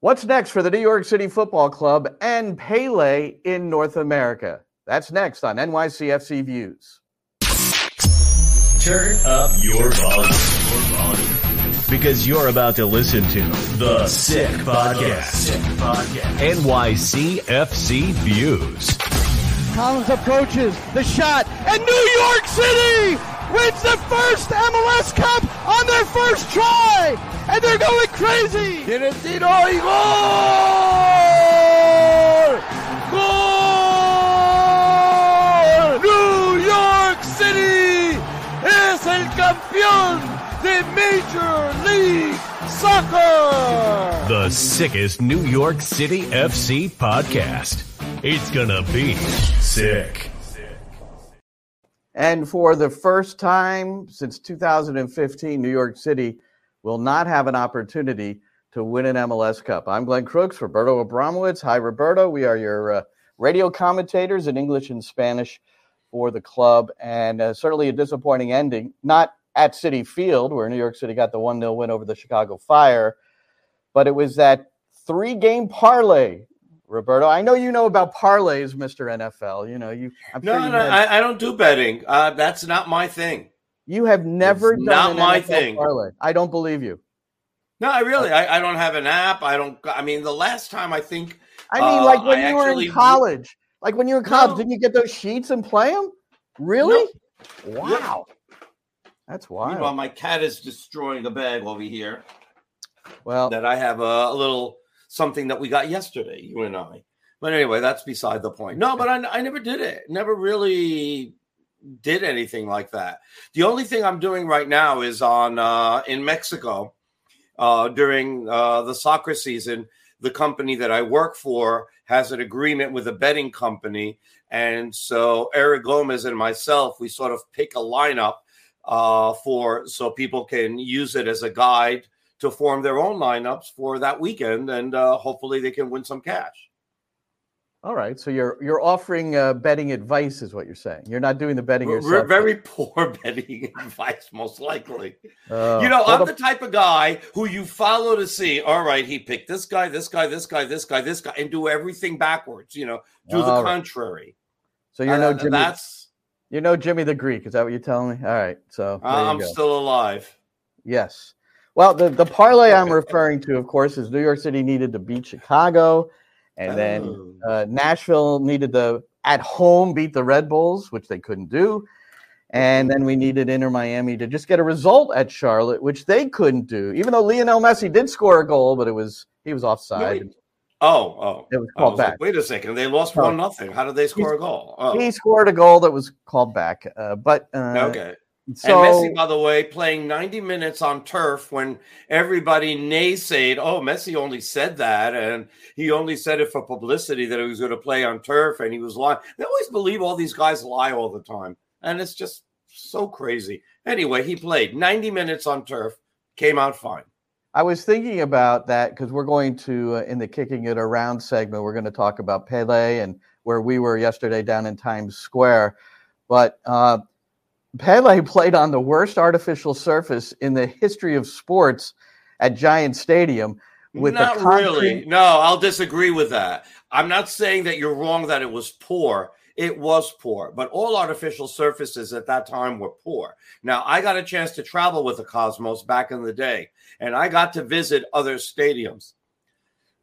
What's next for the New York City Football Club and Pele in North America? That's next on NYCFC Views. Turn up your volume. Because you're about to listen to The Sick Podcast. Sick Podcast. NYCFC Views. Callens approaches the shot, and New York City wins the first MLS Cup on their first try, and they're going crazy. Tiene tiro y gol! Gol! New York City es el campeón de Major League Soccer. The sickest New York City FC podcast. It's gonna be sick. And for the first time since 2015, New York City will not have an opportunity to win an MLS Cup. I'm Glenn Crooks, Roberto Abramowitz. Hi, Roberto. We are your uh, radio commentators in English and Spanish for the club, and uh, certainly a disappointing ending. Not at Citi Field, where New York City got the 1 0 win over the Chicago Fire, but it was that three game parlay Roberto. I know you know about parlays, Mister NFL. You know you. I'm no, sure no, had, I, I, don't do betting. Uh, that's not my thing. You have never it's done not my NFL thing. Parlay. I don't believe you. No, I really. I, I, don't have an app. I don't. I mean, the last time I think. I mean, uh, like when I you were in college. Like when you were in college, no. didn't you get those sheets and play them? Really? No. Wow. That's wild. Meanwhile, my cat is destroying a bag over here. Well, that I have a, a little something that we got yesterday, you and I. But anyway, that's beside the point. No, but I, I never did it. Never really did anything like that. The only thing I'm doing right now is on uh, in Mexico uh, during uh, the soccer season. The company that I work for has an agreement with a betting company, and so Eric Gomez and myself we sort of pick a lineup uh, for so people can use it as a guide to form their own lineups for that weekend, and uh, hopefully they can win some cash. All right, so you're you're offering uh, betting advice, is what you're saying. You're not doing the betting We're yourself. very poor betting advice, most likely. Uh, you know, I'm the type of guy who you follow to see. All right, he picked this guy, this guy, this guy, this guy, this guy, and do everything backwards. You know, do the right. contrary. So you're no Uh, Jimmy. that's You're no Jimmy the Greek. Is that what you're telling me? All right. So I'm still alive. Yes. Well, the, the parlay I'm referring to, of course, is New York City needed to beat Chicago, and then Oh. uh, Nashville needed to at home beat the Red Bulls, which they couldn't do. And then we needed Inter Miami to just get a result at Charlotte, which they couldn't do. Even though Lionel Messi did score a goal, but it was he was offside. Really? Oh, oh. It was called was like, back. Wait a second. They lost Oh. one nothing. How did they score a goal? Oh, He scored a goal that was called back. Uh, but uh, okay. So and Messi, by the way, playing 90 minutes on turf when everybody naysayed, oh, Messi only said that. And he only said it for publicity that he was going to play on turf and he was lying. They always believe all these guys lie all the time. And it's just so crazy. Anyway, he played 90 minutes on turf, came out fine. I was thinking about that because we're going to uh, in the kicking it around segment. We're going to talk about Pele and where we were yesterday down in Times Square. But uh, Pele played on the worst artificial surface in the history of sports at Giant Stadium with not the concrete- really. No, I'll disagree with that. I'm not saying that you're wrong that it was poor. It was poor, but all artificial surfaces at that time were poor. Now, I got a chance to travel with the Cosmos back in the day, and I got to visit other stadiums.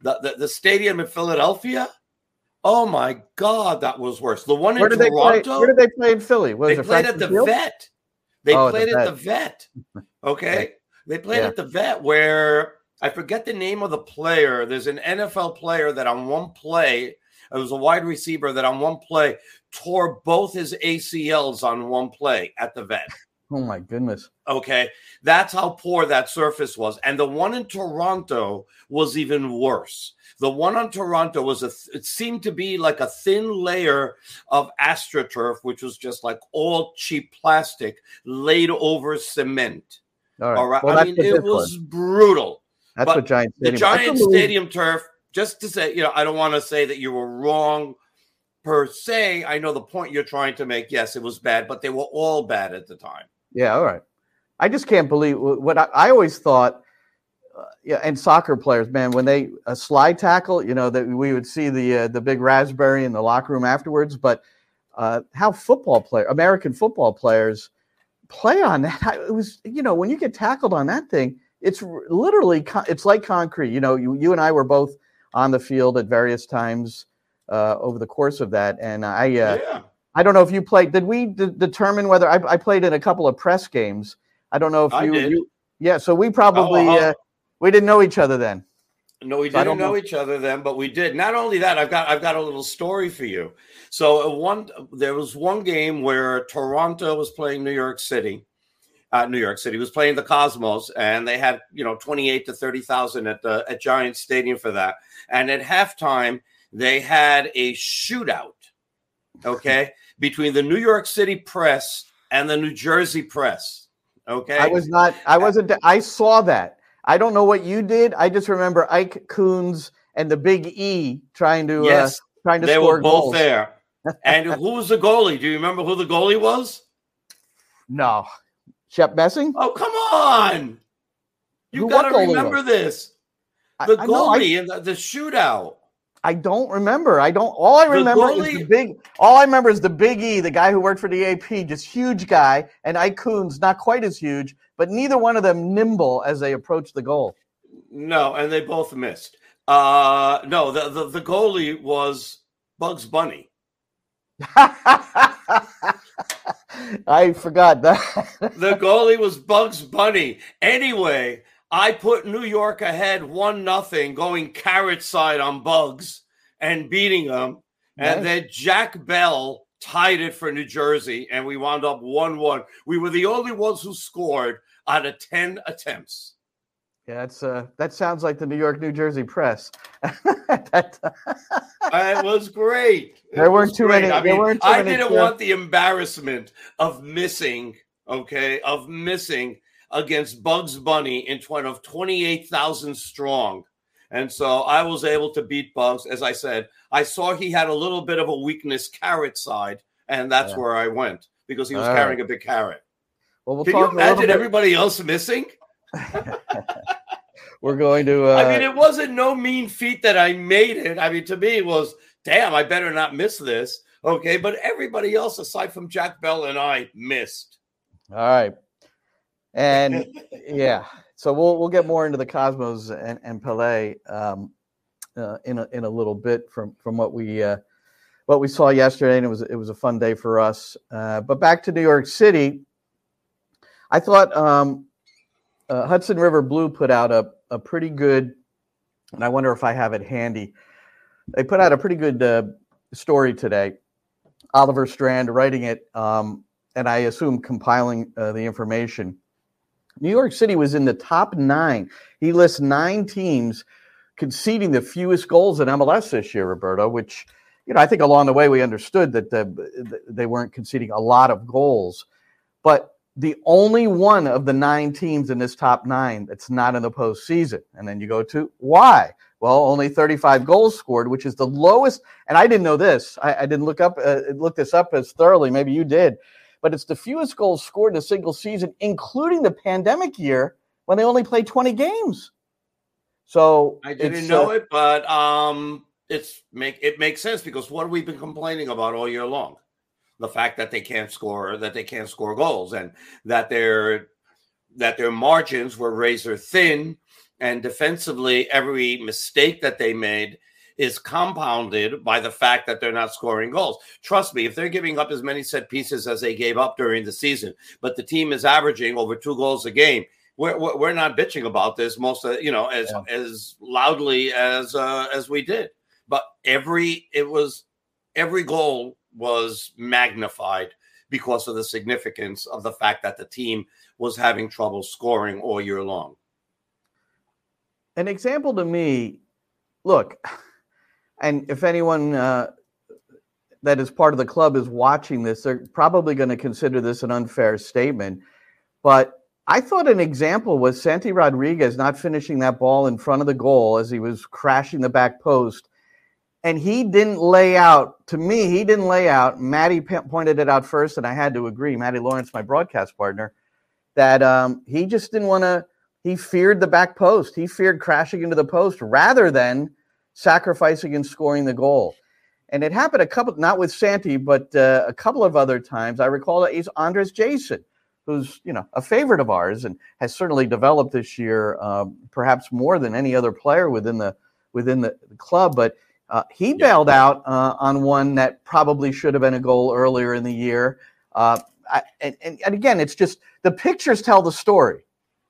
The, the, the stadium in Philadelphia, Oh my God, that was worse. The one Where in did they play? Toronto. Where did they play in Philly? Was they played at the Field? vet. They Oh, at the played at the Vet. Okay. They played Yeah. at the vet where I forget the name of the player. There's an NFL player that on one play, it was a wide receiver that on one play tore both his ACLs on one play at the vet. Oh my goodness. Okay. That's how poor that surface was. And the one in Toronto was even worse. The one on Toronto was a, th- it seemed to be like a thin layer of AstroTurf, which was just like all cheap plastic laid over cement. All right. All right. Well, I mean, it was brutal. That's but what Giant The Stadium. I giant stadium turf, just to say, you know, I don't want to say that you were wrong per se. I know the point you're trying to make. Yes, it was bad, but they were all bad at the time. Yeah, all right. I just can't believe what I, I always thought. Yeah, and soccer players, man, when they a slide tackle, you know that we would see the uh, the big raspberry in the locker room afterwards. But uh, how football player, American football players, play on that? It was, you know, when you get tackled on that thing, it's literally con- it's like concrete. You know, you you and I were both on the field at various times uh, over the course of that, and I uh, yeah. I don't know if you played. Did we d- determine whether I, I played in a couple of press games? I don't know if you, you. Yeah, so we probably Oh, uh-huh. uh, we didn't know each other then. No, we So didn't know know- each other then, but we did. Not only that, I've got I've got a little story for you. So uh, one there was one game where Toronto was playing New York City. Uh, New York City was playing the Cosmos, and they had you know twenty eight to thirty thousand at the at Giant Stadium for that. And at halftime, they had a shootout. Okay, between the New York City press and the New Jersey press. Okay, I was not. I wasn't. I saw that. I don't know what you did. I just remember Ike Coons and the Big E trying to yes, uh, trying to they score were both goals. there. And who was the goalie? Do you remember who the goalie was? No, Shep Messing. Oh, come on! You got to remember was? this. The I know, I- goalie in the, the shootout. I don't remember. I don't. All I The remember is the big. All I remember is the Big E, the guy who worked for the AP, just huge guy, and Ike Coons, not quite as huge, but neither one of them nimble as they approached the goal. No, and they both missed. Uh no, the, the the goalie was Bugs Bunny. I forgot that. The goalie was Bugs Bunny. Anyway, I put New York ahead one nothing, going carrot side on Bugs and beating them. And then Jack Bell tied it for New Jersey, and we wound up 1 1. We were the only ones who scored out of 10 attempts. yeah, that's uh, that sounds like the New York, New Jersey press. That- it was great. It There weren't too many- I mean, too I many didn't clear- want the embarrassment of missing, okay, of missing against Bugs Bunny in front of 28,000 strong. And so I was able to beat Bugs. As I said, I saw he had a little bit of a weakness carrot side, and that's Yeah. where I went because he was All carrying a big carrot. Well, we'll Can you talk a imagine everybody else missing? We're going to. Uh, I mean, it wasn't no mean feat that I made it. I mean, to me, it was damn. I better not miss this. Okay, but everybody else, aside from Jack Bell and I, missed. All right. And yeah, so we'll we'll get more into the Cosmos and, and Pele um, uh, in a in a little bit from from what we uh, what we saw yesterday, and it was it was a fun day for us. Uh, but back to New York City, I thought um, uh, Hudson River Blue put out a a pretty good, and I wonder if I have it handy. They put out a pretty good uh, story today. Oliver Strand writing it, um, and I assume compiling uh, the information. New York City was in the top nine. He lists nine teams conceding the fewest goals in MLS this year, Roberto. Which, you know, I think along the way we understood that the, they weren't conceding a lot of goals, but the only one of the nine teams in this top nine that's not in the postseason. And then you go to why? Well, only 35 goals scored, which is the lowest. And I didn't know this. I, I didn't look up uh, look this up as thoroughly. Maybe you did, but it's the fewest goals scored in a single season, including the pandemic year when they only played 20 games. So I didn't know uh, it, but um, it's make it makes sense because what have we been complaining about all year long? The fact that they can't score, that they can't score goals, and that their that their margins were razor thin, and defensively, every mistake that they made is compounded by the fact that they're not scoring goals. Trust me, if they're giving up as many set pieces as they gave up during the season, but the team is averaging over two goals a game, we're, we're not bitching about this most of you know as yeah. as loudly as uh, as we did. But every it was every goal was magnified because of the significance of the fact that the team was having trouble scoring all year long. An example to me, look, and if anyone uh, that is part of the club is watching this, they're probably going to consider this an unfair statement. But I thought an example was Santi Rodriguez not finishing that ball in front of the goal as he was crashing the back post. And he didn't lay out, to me, he didn't lay out. Maddie pointed it out first, and I had to agree. Maddie Lawrence, my broadcast partner, that um, he just didn't want to, he feared the back post. He feared crashing into the post rather than sacrificing and scoring the goal. And it happened a couple, not with Santi, but uh, a couple of other times. I recall that he's Andres Jasson who's you know a favorite of ours and has certainly developed this year, um, perhaps more than any other player within the within the club. But uh, he yeah. bailed out uh, on one that probably should have been a goal earlier in the year. Uh, I, and, and, again, it's just the pictures tell the story.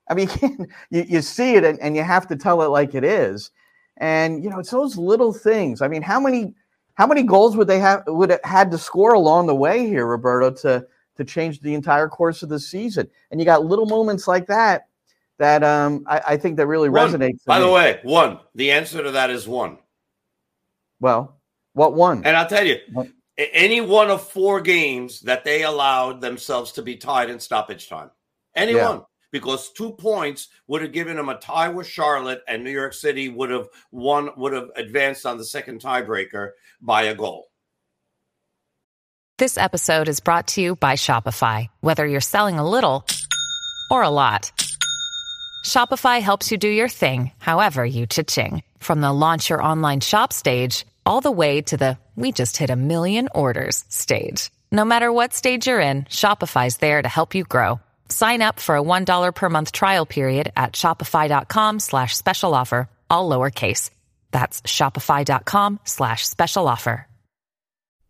I mean, you, you see it and, and you have to tell it like it is. And you know, it's those little things. I mean, how many how many goals would they have would have had to score along the way here, Roberto, to to change the entire course of the season? And you got little moments like that that um, I, I think that really one. resonates. By me. the way, one. The answer to that is one. Well, what one? And I'll tell you, what? any one of four games that they allowed themselves to be tied in stoppage time. Anyone. Yeah because two points would have given them a tie with Charlotte, and New York City would have won, would have advanced on the second tiebreaker by a goal. This episode is brought to you by Shopify. Whether you're selling a little or a lot, Shopify helps you do your thing, however you cha-ching. From the launch your online shop stage, all the way to the we just hit a million orders stage. No matter what stage you're in, Shopify's there to help you grow. Sign up for a $1 per month trial period at shopify.com slash special offer, all lowercase. That's shopify.com slash special offer.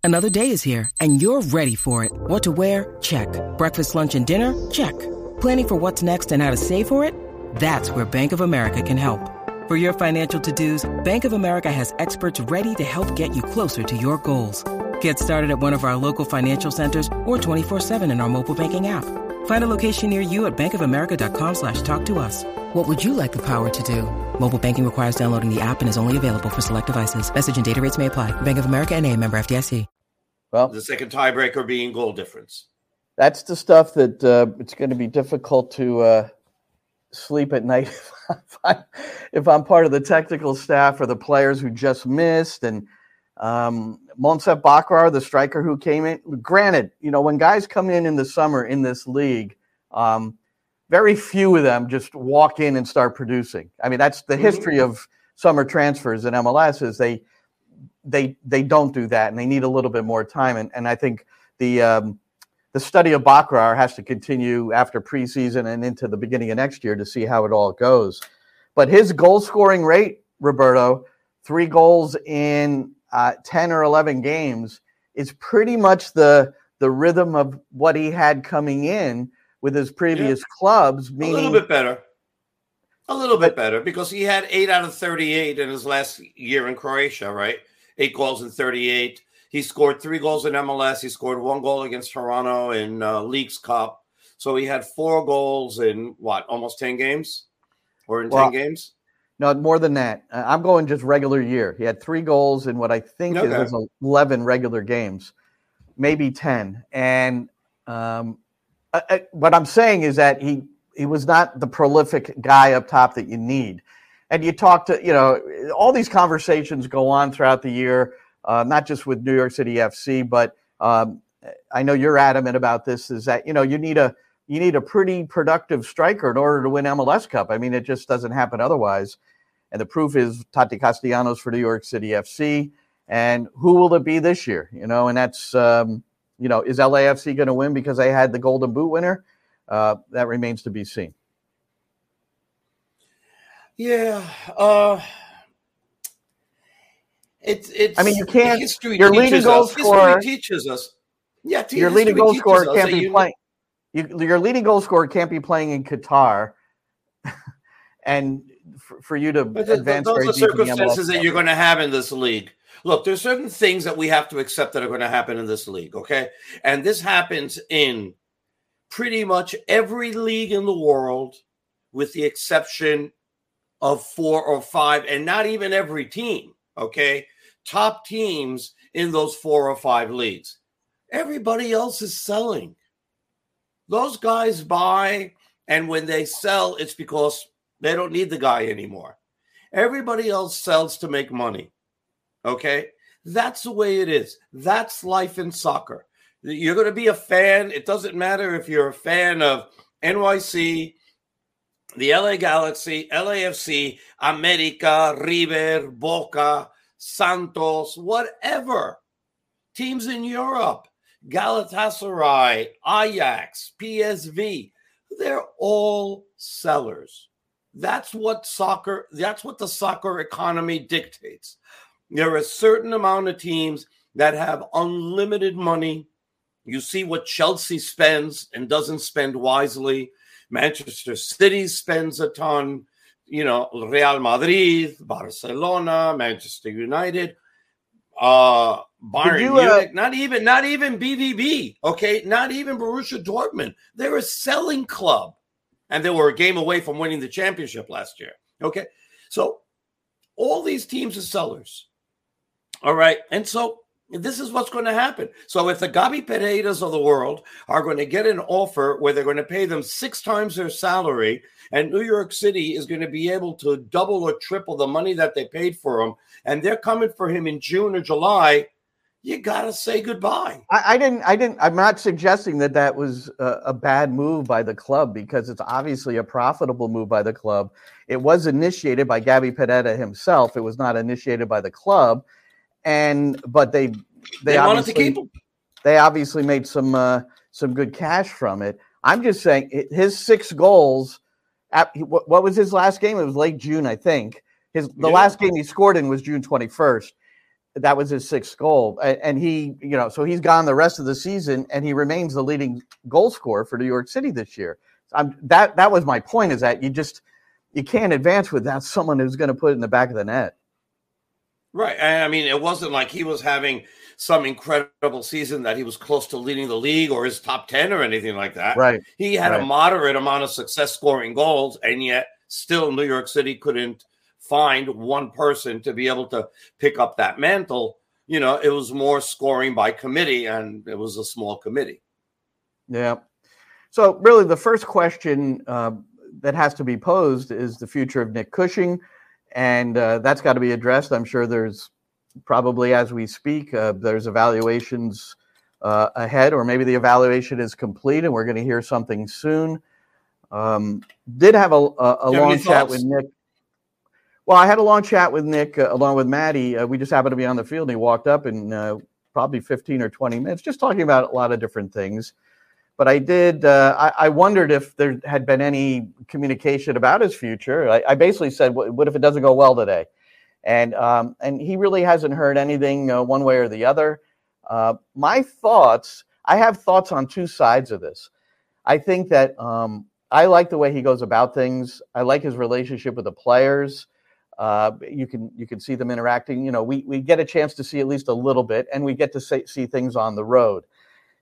Another day is here and you're ready for it. What to wear? Check. Breakfast, lunch, and dinner? Check. Planning for what's next and how to save for it? That's where Bank of America can help. For your financial to-dos, Bank of America has experts ready to help get you closer to your goals. Get started at one of our local financial centers or 24-7 in our mobile banking app. Find a location near you at bankofamerica.com slash talk to us. What would you like the power to do? Mobile banking requires downloading the app and is only available for select devices. Message and data rates may apply. Bank of America and a member FDIC. Well, the second tiebreaker being goal difference. That's the stuff that uh, it's going to be difficult to uh, sleep at night if I'm, if I'm part of the technical staff or the players who just missed and – um, Monsef Bakrar, the striker who came in, granted, you know, when guys come in in the summer in this league, um, very few of them just walk in and start producing. I mean, that's the mm-hmm. history of summer transfers in MLS is they they they don't do that and they need a little bit more time. And and I think the um, the study of Bakrar has to continue after preseason and into the beginning of next year to see how it all goes. But his goal scoring rate, Roberto, three goals in uh, 10 or 11 games is pretty much the the rhythm of what he had coming in with his previous yeah. clubs. Meaning, a little bit better. A little bit better because he had eight out of 38 in his last year in Croatia, right? Eight goals in 38. He scored three goals in MLS. He scored one goal against Toronto in uh, Leagues Cup. So he had four goals in what, almost 10 games or in well, 10 games? No, more than that. Uh, I'm going just regular year. He had three goals in what I think okay. is 11 regular games, maybe 10. And um, I, I, what I'm saying is that he he was not the prolific guy up top that you need. And you talk to, you know, all these conversations go on throughout the year, uh, not just with New York City FC, but um, I know you're adamant about this. Is that you know you need a you need a pretty productive striker in order to win MLS Cup. I mean, it just doesn't happen otherwise. And the proof is Tati Castellanos for New York City FC. And who will it be this year? You know, and that's, um, you know, is LAFC going to win because they had the Golden Boot winner? Uh, that remains to be seen. Yeah. Uh, It's it's. I mean, you can't. History Your leading goal scorer. History teaches us. Yeah, te- your leading goal scorer can't be you- playing. You, your leading goal scorer can't be playing in Qatar, and for, for you to But th- th- advance those are circumstances that you're going to have in this league. Look, there's certain things that we have to accept that are going to happen in this league, okay? And this happens in pretty much every league in the world, with the exception of four or five, and not even every team, okay? Top teams in those four or five leagues. Everybody else is selling. Those guys buy, and when they sell, it's because they don't need the guy anymore. Everybody else sells to make money. Okay? That's the way it is. That's life in soccer. You're going to be a fan. It doesn't matter if you're a fan of NYC, the LA Galaxy, LAFC, America, River, Boca, Santos, whatever. Teams in Europe, Galatasaray, Ajax, PSV, they're all sellers. That's what soccer, that's what the soccer economy dictates. There are a certain amount of teams that have unlimited money. You see what Chelsea spends and doesn't spend wisely. Manchester City spends a ton. You know, Real Madrid, Barcelona, Manchester United, uh, Bayern you, uh, Munich, not even not even BVB, okay, not even Borussia Dortmund. They're a selling club, and they were a game away from winning the championship last year. Okay, so all these teams are sellers. All right, and so this is what's going to happen. So if the Gabi Pereiras of the world are going to get an offer where they're going to pay them six times their salary, and New York City is going to be able to double or triple the money that they paid for him, and they're coming for him in June or July, you got to say goodbye. I, I didn't. I didn't. I'm not suggesting that that was a, a bad move by the club because it's obviously a profitable move by the club. It was initiated by Gabby Pereira himself. It was not initiated by the club, and but they they, They, wanted to obviously keep him. they obviously made some uh, some good cash from it. I'm just saying his six goals. At, what, what was his last game? It was late June, I think. His the Yeah. last game he scored in was June 21st. That was his sixth goal, and he, you know, so he's gone the rest of the season, and he remains the leading goal scorer for New York City this year. I'm, that that was my point. Is that you just you can't advance without someone who's going to put it in the back of the net. Right. And I mean, it wasn't like he was having some incredible season that he was close to leading the league or his top 10 or anything like that. Right. He had a moderate amount of success scoring goals, and yet still New York City couldn't find one person to be able to pick up that mantle. You know, it was more scoring by committee, and it was a small committee. Yeah. So really, the first question uh, that has to be posed is the future of Nick Cushing, and uh, that's got to be addressed. I'm sure there's probably as we speak, uh, there's evaluations uh, ahead, or maybe the evaluation is complete, and we're going to hear something soon. Um, did have a, a, a Do you have long chat with Nick. Well, I had a long chat with Nick uh, along with Maddie. Uh, we just happened to be on the field, and he walked up in uh, probably 15 or 20 minutes, just talking about a lot of different things. But I did. Uh, I, I wondered if there had been any communication about his future. I, I basically said, "What, what if it doesn't go well today?" And um, and he really hasn't heard anything uh, one way or the other. Uh, my thoughts. I have thoughts on two sides of this. I think that um, I like the way he goes about things. I like his relationship with the players. Uh, you can you can see them interacting. You know, we we get a chance to see at least a little bit, and we get to say, see things on the road.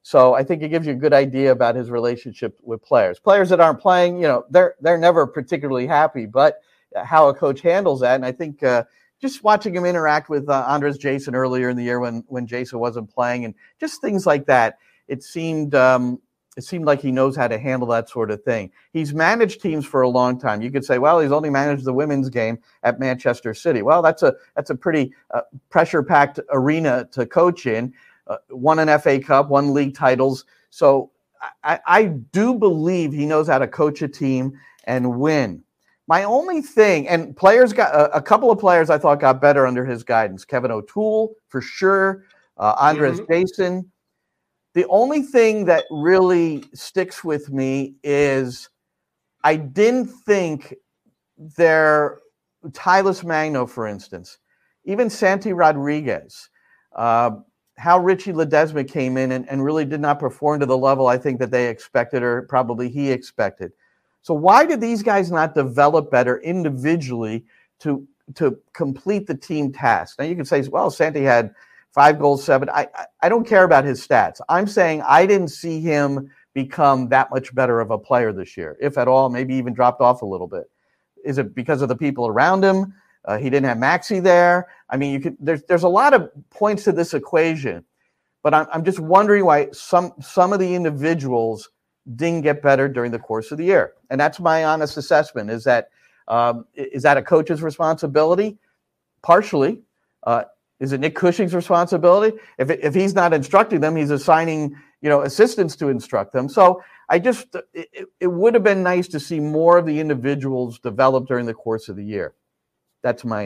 So I think it gives you a good idea about his relationship with players. Players that aren't playing, you know, they're they're never particularly happy, but how a coach handles that, and I think uh, just watching him interact with uh, Andres Jasson earlier in the year when when Jasson wasn't playing, and just things like that, it seemed um, it seemed like he knows how to handle that sort of thing. He's managed teams for a long time. You could say, well, he's only managed the women's game at Manchester City. Well, that's a that's a pretty uh, pressure-packed arena to coach in. Uh, won an FA Cup, won league titles. So I, I do believe he knows how to coach a team and win. My only thing, and players got a, a couple of players I thought got better under his guidance. Kevin O'Toole for sure, uh, Andres. Jasson. The only thing that really sticks with me is I didn't think their Talles Magno, for instance, even Santi Rodriguez, uh, how Richie Ledesma came in and, and really did not perform to the level I think that they expected or probably he expected. So why did these guys not develop better individually to to complete the team task? Now you can say, well, Santi had five goals, seven. I I don't care about his stats. I'm saying I didn't see him become that much better of a player this year, if at all. Maybe even dropped off a little bit. Is it because of the people around him? Uh, he didn't have Maxi there. I mean, you could. There's there's a lot of points to this equation, but I'm I'm just wondering why some some of the individuals didn't get better during the course of the year. And that's my honest assessment is that um, is that a coach's responsibility? Partially. Uh, is it Nick Cushing's responsibility? If, if he's not instructing them, he's assigning you know assistants to instruct them. So I just it, it would have been nice to see more of the individuals develop during the course of the year. That's my.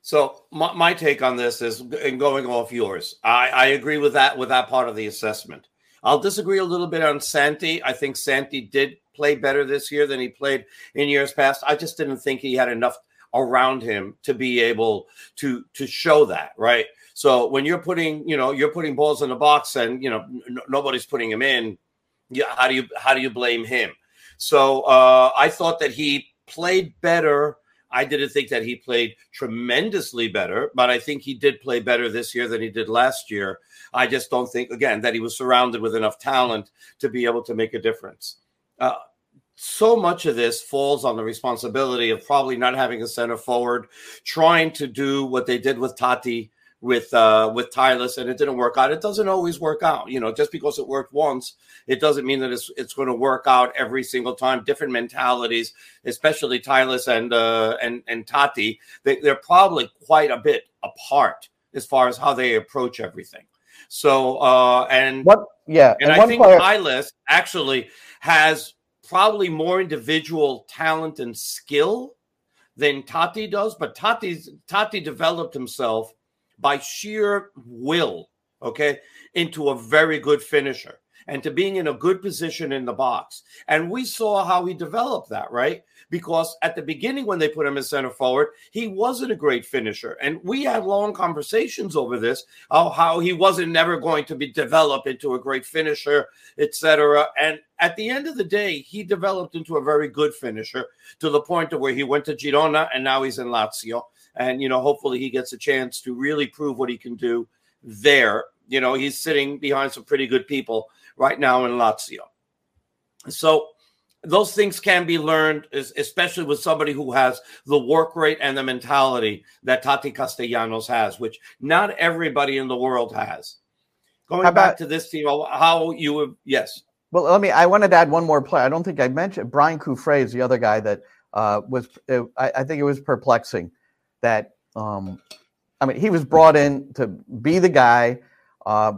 so my, my take on this is, and going off yours, I, I agree with that with that part of the assessment. I'll disagree a little bit on Santi. I think Santi did play better this year than he played in years past. I just didn't think he had enough around him to be able to to show that, right? So when you're putting, you know, you're putting balls in the box and you know n- nobody's putting him in, yeah, how do you how do you blame him? So uh, I thought that he played better I didn't think that he played tremendously better, but I think he did play better this year than he did last year. I just don't think, again, that he was surrounded with enough talent to be able to make a difference. Uh, so much of this falls on the responsibility of probably not having a center forward, trying to do what they did with Tati with uh with Talles and it didn't work out. It doesn't always work out. You know, just because it worked once, it doesn't mean that it's it's going to work out every single time. Different mentalities, especially Talles and uh and and Tati, they, they're probably quite a bit apart as far as how they approach everything. So uh and what yeah, and, and I think player- Talles actually has probably more individual talent and skill than Tati does, but Tati's Tati developed himself by sheer will, okay, into a very good finisher and to being in a good position in the box. And we saw how he developed that, right? Because at the beginning, when they put him as center forward, he wasn't a great finisher. And we had long conversations over this, how, how he wasn't never going to be developed into a great finisher, etc. And at the end of the day, he developed into a very good finisher to the point of where he went to Girona and now he's in Lazio and you know hopefully he gets a chance to really prove what he can do there. You know he's sitting behind some pretty good people right now in lazio. So those things can be learned especially with somebody who has the work rate and the mentality that tati castellanos has which not everybody in the world has. Going about, back to this team how you would yes. Well let me i wanted to add one more player i don't think i mentioned Braian Cufré is the other guy that uh, was uh, I, I think it was perplexing that um, I mean, he was brought in to be the guy. Uh,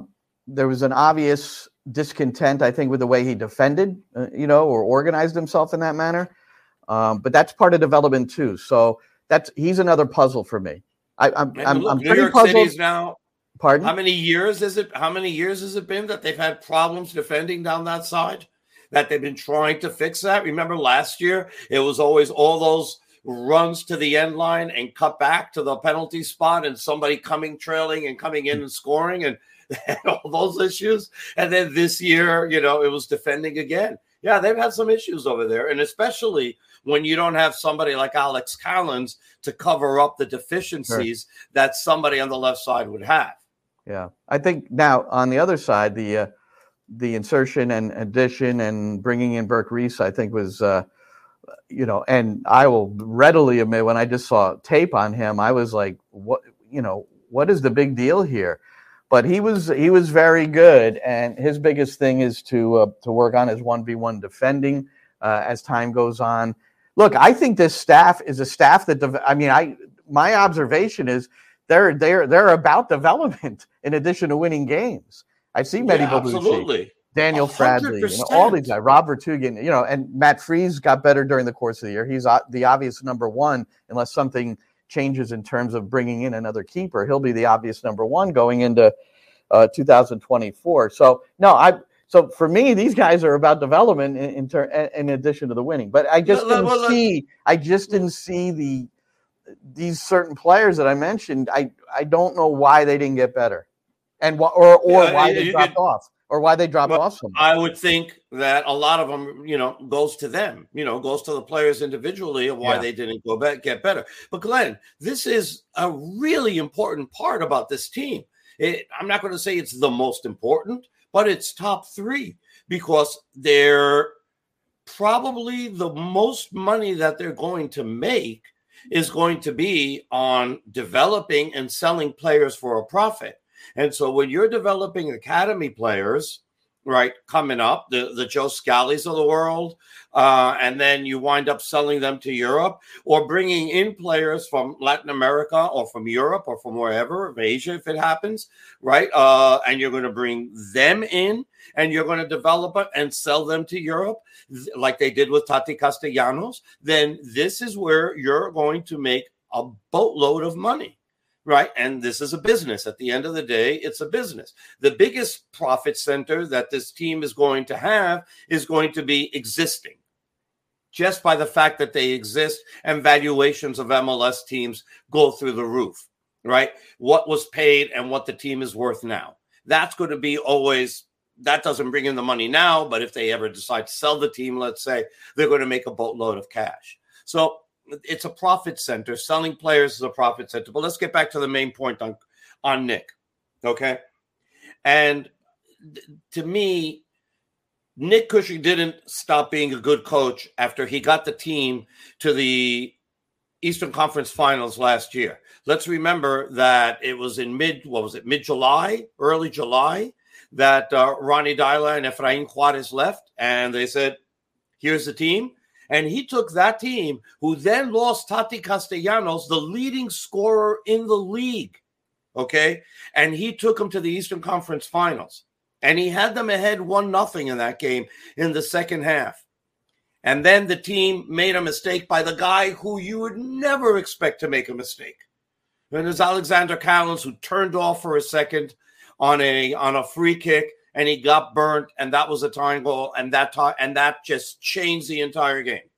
there was an obvious discontent, I think, with the way he defended, uh, you know, or organized himself in that manner. Um, but that's part of development too. So that's he's another puzzle for me. I, I'm, I'm, I'm New York puzzled. City's now. Pardon? How many years is it? How many years has it been that they've had problems defending down that side? That they've been trying to fix that. Remember last year, it was always all those runs to the end line and cut back to the penalty spot and somebody coming trailing and coming in and scoring and, and all those issues. And then this year, you know, it was defending again. Yeah, they've had some issues over there. And especially when you don't have somebody like Alex Callens to cover up the deficiencies sure. that somebody on the left side would have. Yeah. I think now on the other side, the, uh, the insertion and addition and bringing in Birk Risa, I think was, uh, you know, and I will readily admit when I just saw tape on him, I was like, what, you know, what is the big deal here? But he was he was very good, and his biggest thing is to uh, to work on his one v one defending uh, as time goes on. Look, I think this staff is a staff that I mean, I my observation is they're they're they're about development in addition to winning games. I see many yeah, absolutely. Daniel 100%. Bradley, you know, all these guys, Rob Vertuggen, you know, and Matt Freese got better during the course of the year. He's the obvious number one, unless something changes in terms of bringing in another keeper. He'll be the obvious number one going into uh, 2024. So no, I. So for me, these guys are about development in, in, ter- in addition to the winning. But I just didn't see. I just didn't see the these certain players that I mentioned, I I don't know why they didn't get better, and wh- or or Yeah, why they dropped off, or why they dropped Well, off so. I would think that a lot of them, you know, goes to them, you know, goes to the players individually of why Yeah. they didn't go back, get better. But Glenn, this is a really important part about this team. It, I'm not going to say it's the most important, but it's top three because they're probably the most money that they're going to make is going to be on developing and selling players for a profit. And so when you're developing academy players, right, coming up, the, the Joe Scallies of the world, uh, and then you wind up selling them to Europe or bringing in players from Latin America or from Europe or from wherever, of Asia, if it happens, right? Uh, and you're going to bring them in and you're going to develop and sell them to Europe like they did with Tati Castellanos, then this is where you're going to make a boatload of money right? And this is a business. At the end of the day, it's a business. The biggest profit center that this team is going to have is going to be existing. Just by the fact that they exist and valuations of MLS teams go through the roof, right? What was paid and what the team is worth now. That's going to be always, that doesn't bring in the money now, but if they ever decide to sell the team, let's say, they're going to make a boatload of cash. So it's a profit center. Selling players is a profit center. But let's get back to the main point on on Nick. Okay. And th- to me, Nick Cushing didn't stop being a good coach after he got the team to the Eastern Conference Finals last year. Let's remember that it was in mid, what was it, mid July, early July, that uh, Ronny Deila and Efrain Juarez left, and they said, "Here's the team." And he took that team, who then lost Tati Castellanos, the leading scorer in the league. Okay. And he took them to the Eastern Conference Finals. And he had them ahead one nothing in that game in the second half. And then the team made a mistake by the guy who you would never expect to make a mistake. And it was Alexander Callens who turned off for a second on a on a free kick and he got burnt, and that was a tying goal, and that ti- and that just changed the entire game.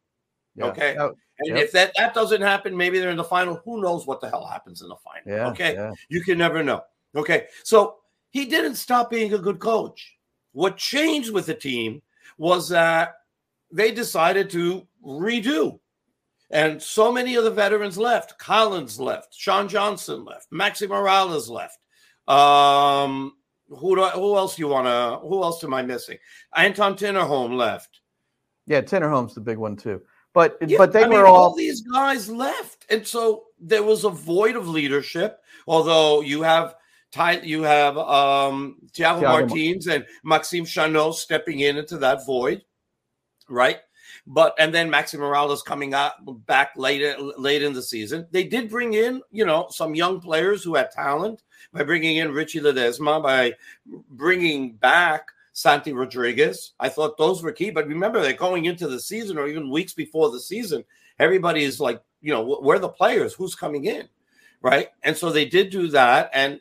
Yeah. Okay. Oh, And Yep. if that, that doesn't happen, maybe they're in the final. Who knows what the hell happens in the final? Yeah, okay. yeah. You can never know. Okay. So he didn't stop being a good coach. What changed with the team was that they decided to redo. And so many of the veterans left. Callens left. Sean Johnson left. Maxi Moralez left. Um, who do I, who else you want to? Who else am I missing? Anton Tinnerholm left. yeah, Tinnerholm's the big one too. But Yeah, but they I were mean, all these guys left, and so there was a void of leadership. Although you have Ty, you have um, Thiago, Thiago Mar- Martins and Maxime Chanot stepping in into that void, right? But and then Maxi Moralez coming out back later late in the season. They did bring in you know some young players who had talent by bringing in Richie Ledesma by bringing back Santi Rodriguez. I thought those were key. But remember, they're going into the season or even weeks before the season. Everybody is like, you know, where the players? Who's coming in? Right. And so they did do that. And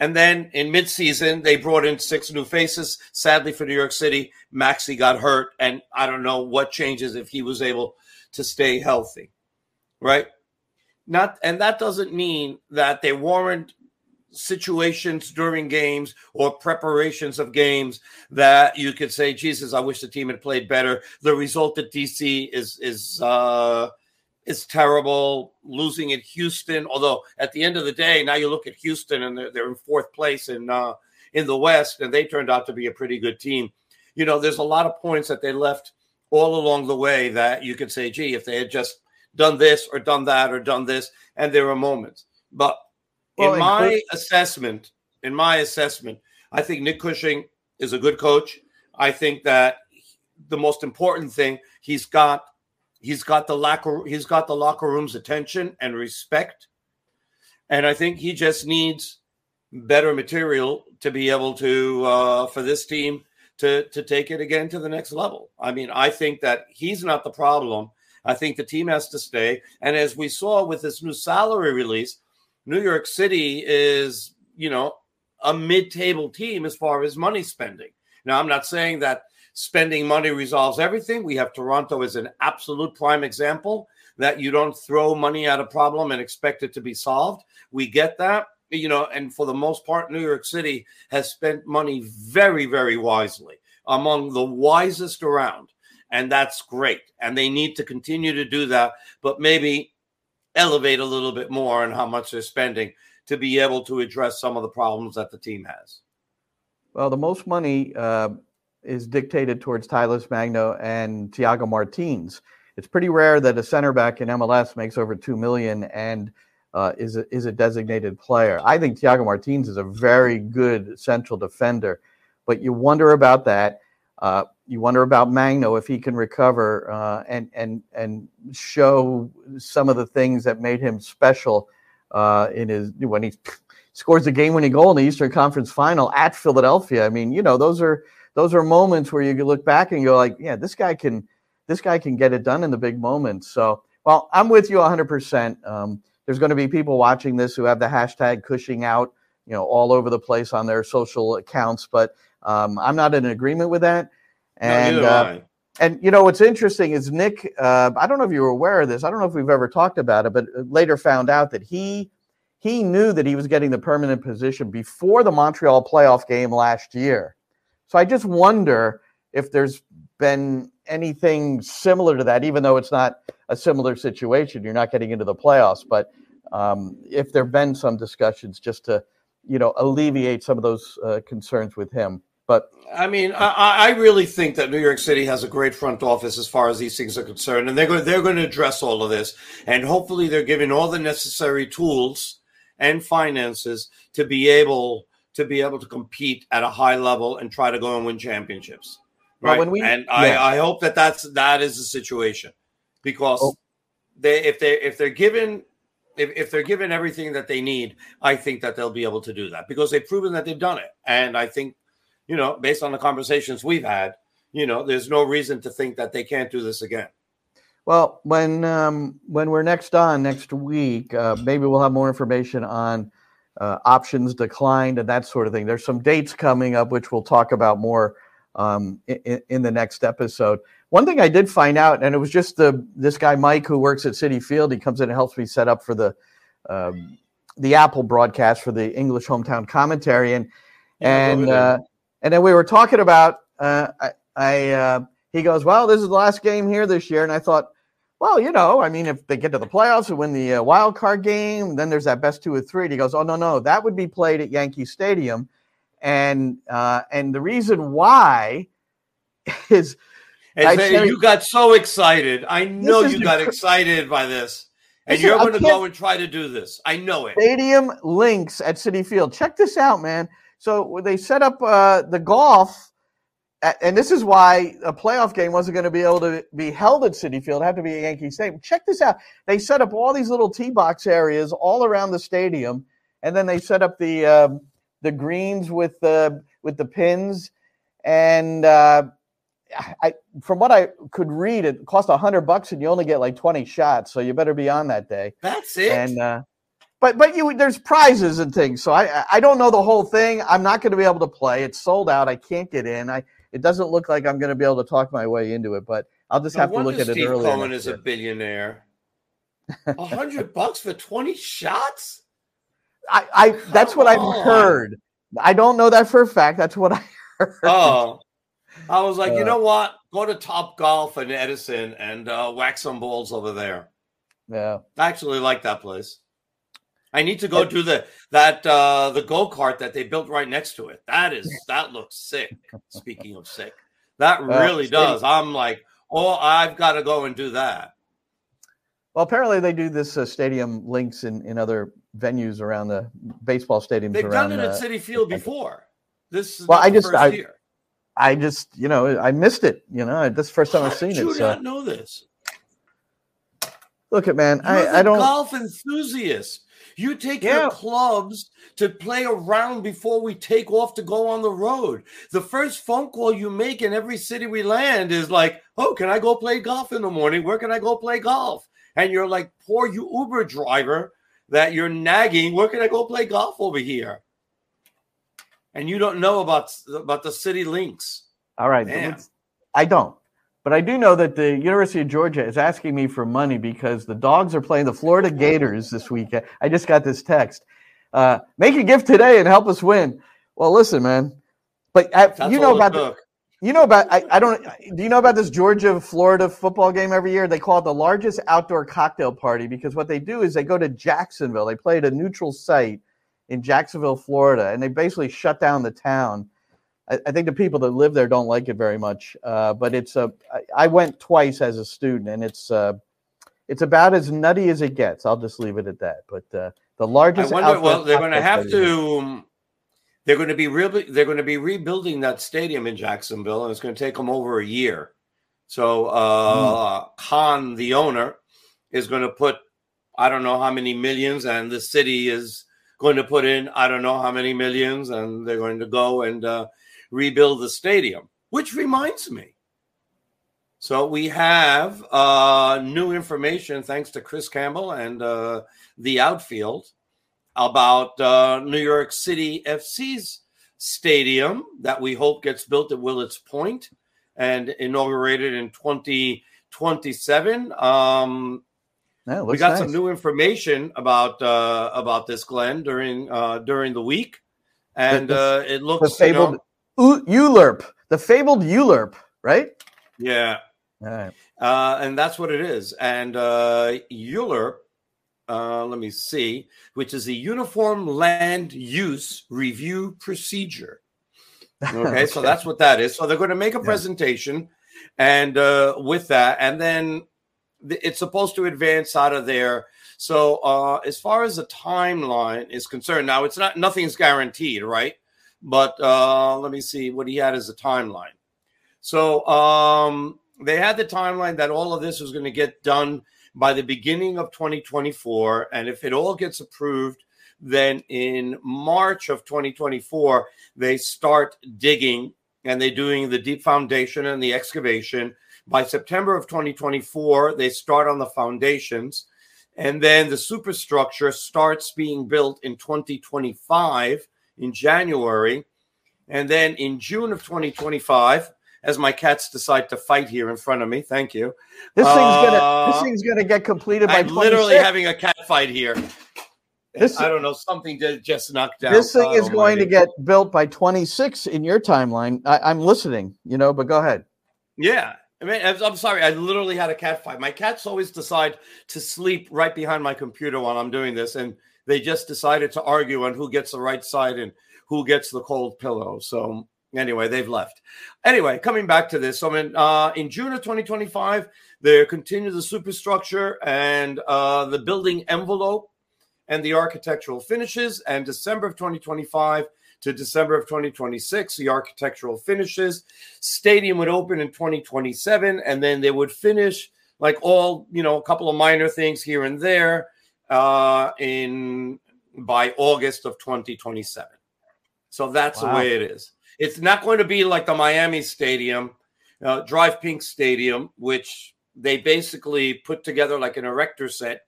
And then in midseason, they brought in six new faces. Sadly for New York City, Maxi got hurt, and I don't know what changes if he was able to stay healthy. Right? Not and that doesn't mean that there weren't situations during games or preparations of games that you could say, Jesus, I wish the team had played better. The result at DC is is uh is terrible. Losing at Houston, although at the end of the day, now you look at Houston and they're, they're in fourth place in uh, in the West, and they turned out to be a pretty good team. You know, there's a lot of points that they left all along the way that you could say, gee, if they had just done this or done that or done this, and there are moments. But well, in my assessment, in my assessment, I think Nick Cushing is a good coach. I think that the most important thing he's got he's got the locker he's got the locker room's attention and respect, and I think he just needs better material to be able to uh, for this team to to take it again to the next level. I mean, I think that he's not the problem. I think the team has to stay. And as we saw with this new salary release, New York City is, you know, a mid-table team as far as money spending. Now, I'm not saying that spending money resolves everything. We have Toronto as an absolute prime example that you don't throw money at a problem and expect it to be solved. We get that you know, and for the most part, New York City has spent money very, very wisely, among the wisest around. And that's great. And they need to continue to do that, but maybe elevate a little bit more on how much they're spending to be able to address some of the problems that the team has. Well, the most money uh, is dictated towards Talles Magno and Thiago Martins. It's pretty rare that a center back in MLS makes over two million and uh, is a, is a designated player. I think Thiago Martins is a very good central defender, but you wonder about that. Uh, you wonder about Magno if he can recover uh, and and and show some of the things that made him special uh, in his when he scores a game-winning goal in the Eastern Conference Final at Philadelphia. I mean, you know, those are those are moments where you can look back and go like, yeah, this guy can this guy can get it done in the big moments. So, well, I'm with you 100. Um, percent there's going to be people watching this who have the hashtag Cushing out, you know, all over the place on their social accounts. But um, I'm not in agreement with that. And no, uh, and you know what's interesting is Nick. Uh, I don't know if you were aware of this. I don't know if we've ever talked about it, but later found out that he he knew that he was getting the permanent position before the Montreal playoff game last year. So I just wonder if there's been anything similar to that, even though it's not a similar situation. You're not getting into the playoffs, but um, if there have been some discussions just to, you know, alleviate some of those uh, concerns with him. But I mean, I, I, really think that New York City has a great front office as far as these things are concerned, and they're going they're going to address all of this, and hopefully they're giving all the necessary tools and finances to be able to be able to compete at a high level and try to go and win championships. Right, well, we, and yeah. I, I hope that that's that is the situation because oh. they if they if they're given if, if they're given everything that they need, I think that they'll be able to do that because they've proven that they've done it. And I think, you know, based on the conversations we've had, you know, there's no reason to think that they can't do this again. Well, when um, when we're next on next week, uh, maybe we'll have more information on uh, options declined and that sort of thing. There's some dates coming up which we'll talk about more um, in, in, the next episode. One thing I did find out, and it was just the this guy Mike who works at Citi Field. He comes in and helps me set up for the um, the Apple broadcast for the English hometown commentary, and yeah, and uh, and then we were talking about. Uh, I, I uh, he goes, well, this is the last game here this year, and I thought, well, you know, I mean, if they get to the playoffs and win the uh, wild card game, then there's that best two or three. And he goes, oh no, no, that would be played at Yankee Stadium, and uh, and the reason why is and you got so excited. I know you got cr- excited by this. And Listen, you're going to go and try to do this. I know it. Stadium links at Citi Field. Check this out, man. So they set up uh, the golf, and this is why a playoff game wasn't going to be able to be held at Citi Field. It had to be a Yankee Stadium. Check this out. They set up all these little tee box areas all around the stadium, and then they set up the um, the greens with the with the pins, and uh, I, from what I could read, it cost a hundred bucks and you only get like 20 shots. So you better be on that day. That's it. And, uh, but, but you, there's prizes and things. So I, I don't know the whole thing. I'm not going to be able to play. It's sold out. I can't get in. I, it doesn't look like I'm going to be able to talk my way into it, but I'll just no have to look at Steve it earlier. Cohen is a billionaire. A hundred bucks for 20 shots? I, I, that's what I've heard. I don't know that for a fact. That's what I heard. Oh, I was like, uh, you know what? Go to Top Golf and Edison and uh, whack some balls over there. Yeah. I actually like that place. I need to go do the that uh the go kart that they built right next to it. That is that looks sick. Speaking of sick, that really stadium- does. I'm like, oh, I've got to go and do that. Well, apparently they do this uh, stadium links in, in other venues around the baseball stadiums. They've around, done it at uh, Citi Field before. This is Well, I just I, year. I just you know I missed it. You know, this is the first time I've How seen did you it. So not know this? look at man, You're I, I don't. golf enthusiast. You take Yeah. your clubs to play around before we take off to go on the road. The first phone call you make in every city we land is like, "Oh, can I go play golf in the morning? Where can I go play golf?" And you're like, "Poor you Uber driver that you're nagging. Where can I go play golf over here?" And you don't know about about the city links. All right, I don't. But I do know that the University of Georgia is asking me for money because the dogs are playing the Florida Gators this weekend. I just got this text. Uh, make a gift today and help us win. Well, listen, man. But I, you know about the, you know about I, I don't do you know about this Georgia Florida football game every year? They call it the largest outdoor cocktail party because what they do is they go to Jacksonville. They play at a neutral site in Jacksonville, Florida, and they basically shut down the town. I, I think the people that live there don't like it very much. Uh, but it's a I, I went twice as a student, and it's uh, it's about as nutty as it gets. I'll just leave it at that. But uh, the I largest. wonder. outdoor Well, they're going to have to. They're going to be real. They're going to be rebuilding that stadium in Jacksonville, and it's going to take them over a year. So uh, Khan, the owner, is going to put I don't know how many millions, and the city is going to put in I don't know how many millions, and they're going to go and uh, rebuild the stadium. Which reminds me. So we have uh, new information thanks to Chris Campbell and uh, the outfield about uh, New York City FC's stadium that we hope gets built at Willets Point and inaugurated in 2027. Um, we got nice. some new information about uh, about this, Glenn, during uh, during the week, and The- the- uh, it the looks you know, fabled U- ULURP, the fabled ULURP, right? yeah. All right. Uh, and that's what it is. And uh, Euler, uh, let me see, which is the Uniform Land Use Review Procedure. Okay, so that's what that is. So they're going to make a presentation, and uh, with that, and then it's supposed to advance out of there. So uh, as far as the timeline is concerned, now it's not nothing's guaranteed, right? But uh, let me see what he had as a timeline. So um, they had the timeline that all of this was going to get done by the beginning of 2024, and if it all gets approved, then in March of 2024 they start digging and they're doing the deep foundation and the excavation. By September of 2024, they start on the foundations, and then the superstructure starts being built in 2025 in January. And then in June of 2025, as my cats decide to fight here in front of me, thank you. This thing's gonna Uh, this thing's gonna get completed by I'm literally having a cat fight here. This- I don't know, something did just knocked down. This thing God is going to get built by 26 in your timeline. I, I'm listening, you know, but go ahead. Yeah. I mean, I'm I'm sorry. I literally had a cat fight. My cats always decide to sleep right behind my computer while I'm doing this, and they just decided to argue on who gets the right side and who gets the cold pillow. So anyway, they've left. Anyway, coming back to this, so mean, uh, in June of 2025, they continue the superstructure and uh, the building envelope and the architectural finishes, and December of 2025 to December of 2026, the architectural finishes. Stadium would open in 2027, and then they would finish like all you know, a couple of minor things here and there in by August of 2027. So that's the way it is. It's not going to be like the Miami Stadium, uh, DRV PNK Stadium, which they basically put together like an erector set,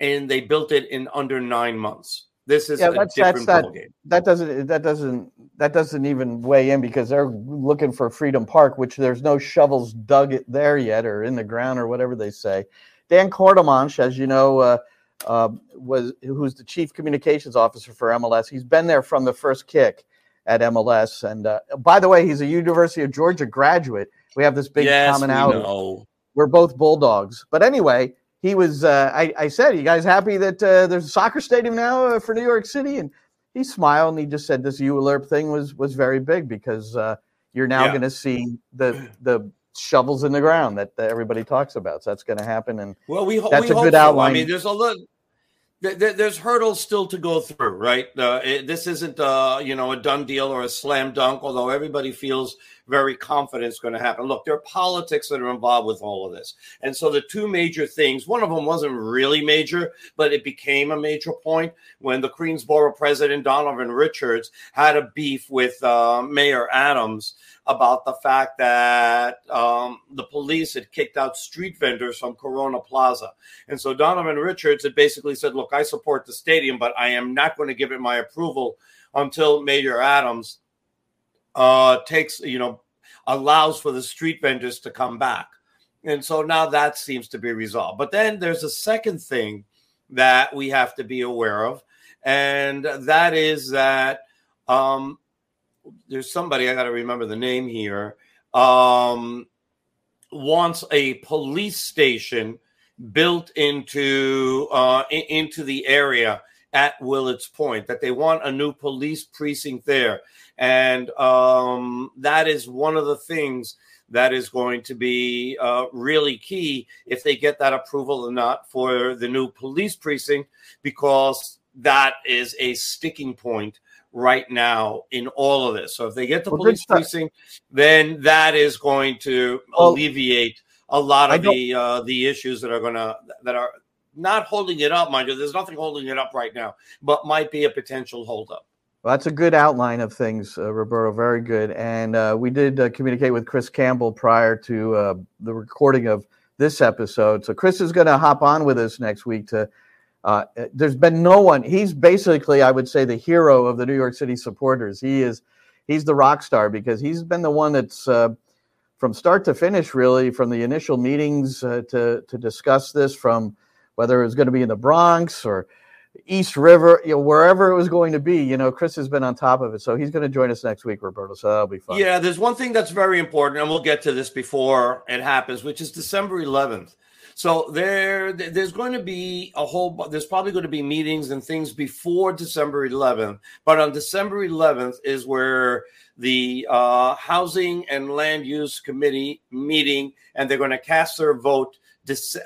and they built it in under nine months. This is Yeah, a that's that's that ballgame. that doesn't that doesn't that doesn't even weigh in because they're looking for Freedom Park, which there's no shovels dug it there yet or in the ground or whatever they say. Dan Courtemanche, as you know, uh, uh, was who's the chief communications officer for MLS. He's been there from the first kick at MLS, and uh, by the way, he's a University of Georgia graduate. We have this big yes, we commonality. know. We're both bulldogs. But anyway, he was. Uh, I, I said, "You guys happy that uh, there's a soccer stadium now uh, for New York City?" And he smiled and he just said, "This ULURP thing was was very big because uh, you're now Yeah. going to see the the shovels in the ground that, that everybody talks about. So that's going to happen." And Well, we, ho- that's we a hope good so. outline. I mean, there's a lot. There- there- There's hurdles still to go through, right? Uh, it, this isn't, uh, you know, a done deal or a slam dunk. Although everybody feels very confident it's going to happen. Look, there are politics that are involved with all of this, and so the two major things. One of them wasn't really major, but it became a major point when the Queensboro president Donovan Richards had a beef with uh, Mayor Adams about the fact that um, the police had kicked out street vendors from Corona Plaza. And so Donovan Richards had basically said, Look, I support the stadium, but I am not going to give it my approval until Mayor Adams uh, takes, you know, allows for the street vendors to come back. And so now that seems to be resolved. But then there's a second thing that we have to be aware of, and that is that um, there's somebody I got to remember the name here um, wants a police station built into uh, into the area at Willets Point. That they want a new police precinct there, and um, that is one of the things that is going to be uh, really key if they get that approval or not for the new police precinct, because that is a sticking point right now in all of this. So if they get the Well, police precinct, then that is going to Well, alleviate a lot of the uh, the issues that are going to that are not holding it up, mind you. There's nothing holding it up right now, but might be a potential holdup. Well, that's a good outline of things, uh, Roberto. Very good. And uh, we did uh, communicate with Chris Campbell prior to uh, the recording of this episode. So Chris is going to hop on with us next week. To uh, there's been no one. He's basically, I would say, the hero of the New York City supporters. He is. He's the rock star because he's been the one that's uh, from start to finish, really, from the initial meetings uh, to to discuss this, from whether it was going to be in the Bronx or East River, you know, wherever it was going to be, you know, Chris has been on top of it. So he's going to join us next week, Roberto. So that'll be fun. Yeah, there's one thing that's very important, and we'll get to this before it happens, which is December 11th. So there, there's going to be a whole. There's probably going to be meetings and things before December 11th, but on December 11th is where the uh, Housing and Land Use Committee meeting, and they're going to cast their vote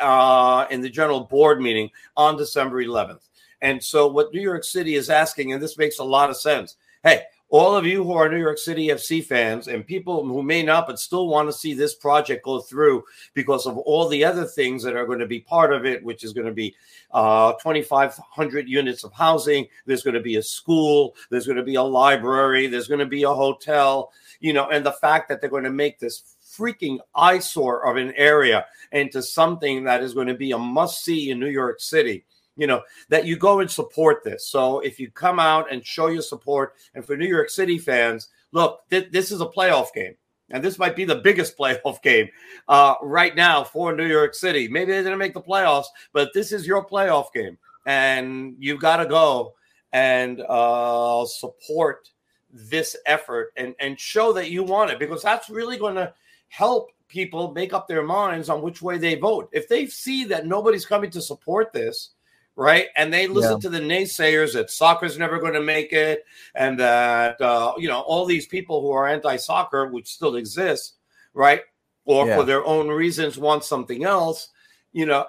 uh, in the general board meeting on December 11th. And so, what New York City is asking, and this makes a lot of sense. Hey, all of you who are New York City FC fans and people who may not, but still want to see this project go through because of all the other things that are going to be part of it, which is going to be uh, 2,500 units of housing. There's going to be a school. There's going to be a library. There's going to be a hotel, you know, and the fact that they're going to make this freaking eyesore of an area into something that is going to be a must see in New York City you know that you go and support this. So if you come out and show your support and for new york city fans look th- this is a playoff game. And this might be the biggest playoff game uh, right now for new york city. Maybe they didn't make the playoffs but this is your playoff game. And you got to go and uh, support this effort and and show that you want it because that's really going to help people make up their minds on which way they vote. If they see that nobody's coming to support this right? And they listen Yeah. to the naysayers that soccer's never going to make it, and that uh, you know all these people who are anti-soccer, which still exists, right? Or Yeah. for their own reasons want something else. You know,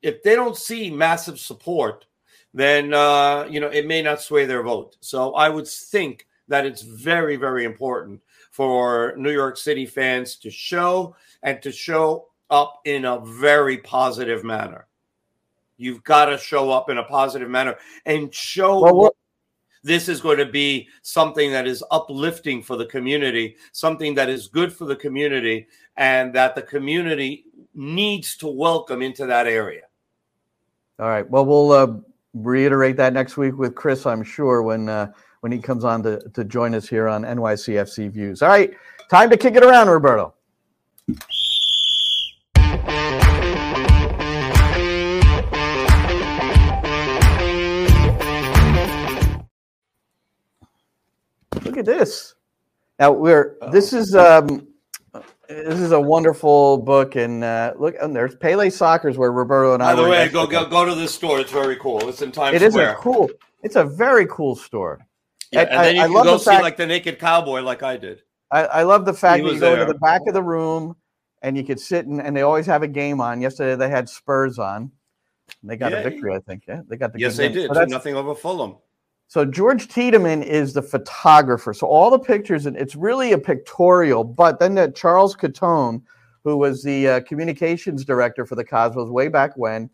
if they don't see massive support, then uh, you know it may not sway their vote. So I would think that it's very, very important for New York City fans to show and to show up in a very positive manner. You've got to show up in a positive manner and show Well, this is going to be something that is uplifting for the community, something that is good for the community, and that the community needs to welcome into that area. All right. Well, we'll uh, reiterate that next week with Chris, I'm sure, when uh, when he comes on to, to join us here on NYCFC Views. All right. Time to kick it around, Roberto. Look at this. Now we're this is um, This is a wonderful book, and uh, look, and there's Pele Soccer's where Roberto and I. By the way, go go go to this store. It's very cool. It's in Times It is Square. a cool. It's a very cool store. Yeah, And and then you I, I can love go see fact. like the naked cowboy, like I did. I, I love the fact that you go there. to the back of the room and you could sit and, and they always have a game on. Yesterday they had Spurs on. They got Yeah. a victory, I think. Yeah, they got the Yes, they win. did. So nothing over Fulham. So George Tiedemann is the photographer. So all the pictures, and it's really a pictorial. But then that Charles Cuttone, who was the uh, communications director for the Cosmos way back when,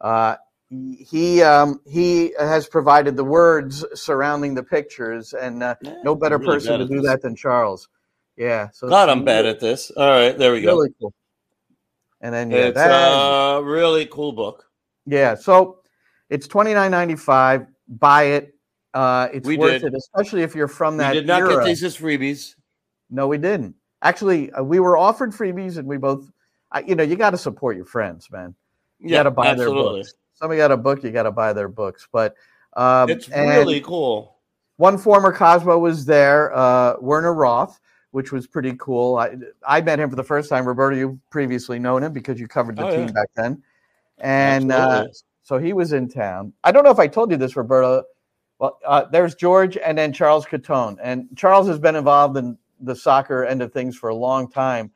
uh, he um, he has provided the words surrounding the pictures, and uh, no better really person to do this. that than Charles. Yeah. So God, I'm bad at this. All right, there we go. Really cool. And then yeah, it's a really cool book. yeah. So it's twenty nine ninety five. Buy it. Uh, it's We worth did. it, especially if you're from We that. did not era. get these as freebies. No, we didn't. Actually, uh, we were offered freebies, and we both, I, you know, you got to support your friends, man. You Yeah, got to buy absolutely. their books. Somebody got a book, you got to buy their books. But um, It's really cool. One former Cosmo was there, uh, Werner Roth, which was pretty cool. I, I met him for the first time. Roberto, you previously known him because you covered the Oh, team yeah. back then, and uh, so he was in town. I don't know if I told you this, Roberto. Well, uh, there's George and then Charles Cuttone. And Charles has been involved in the soccer end of things for a long time.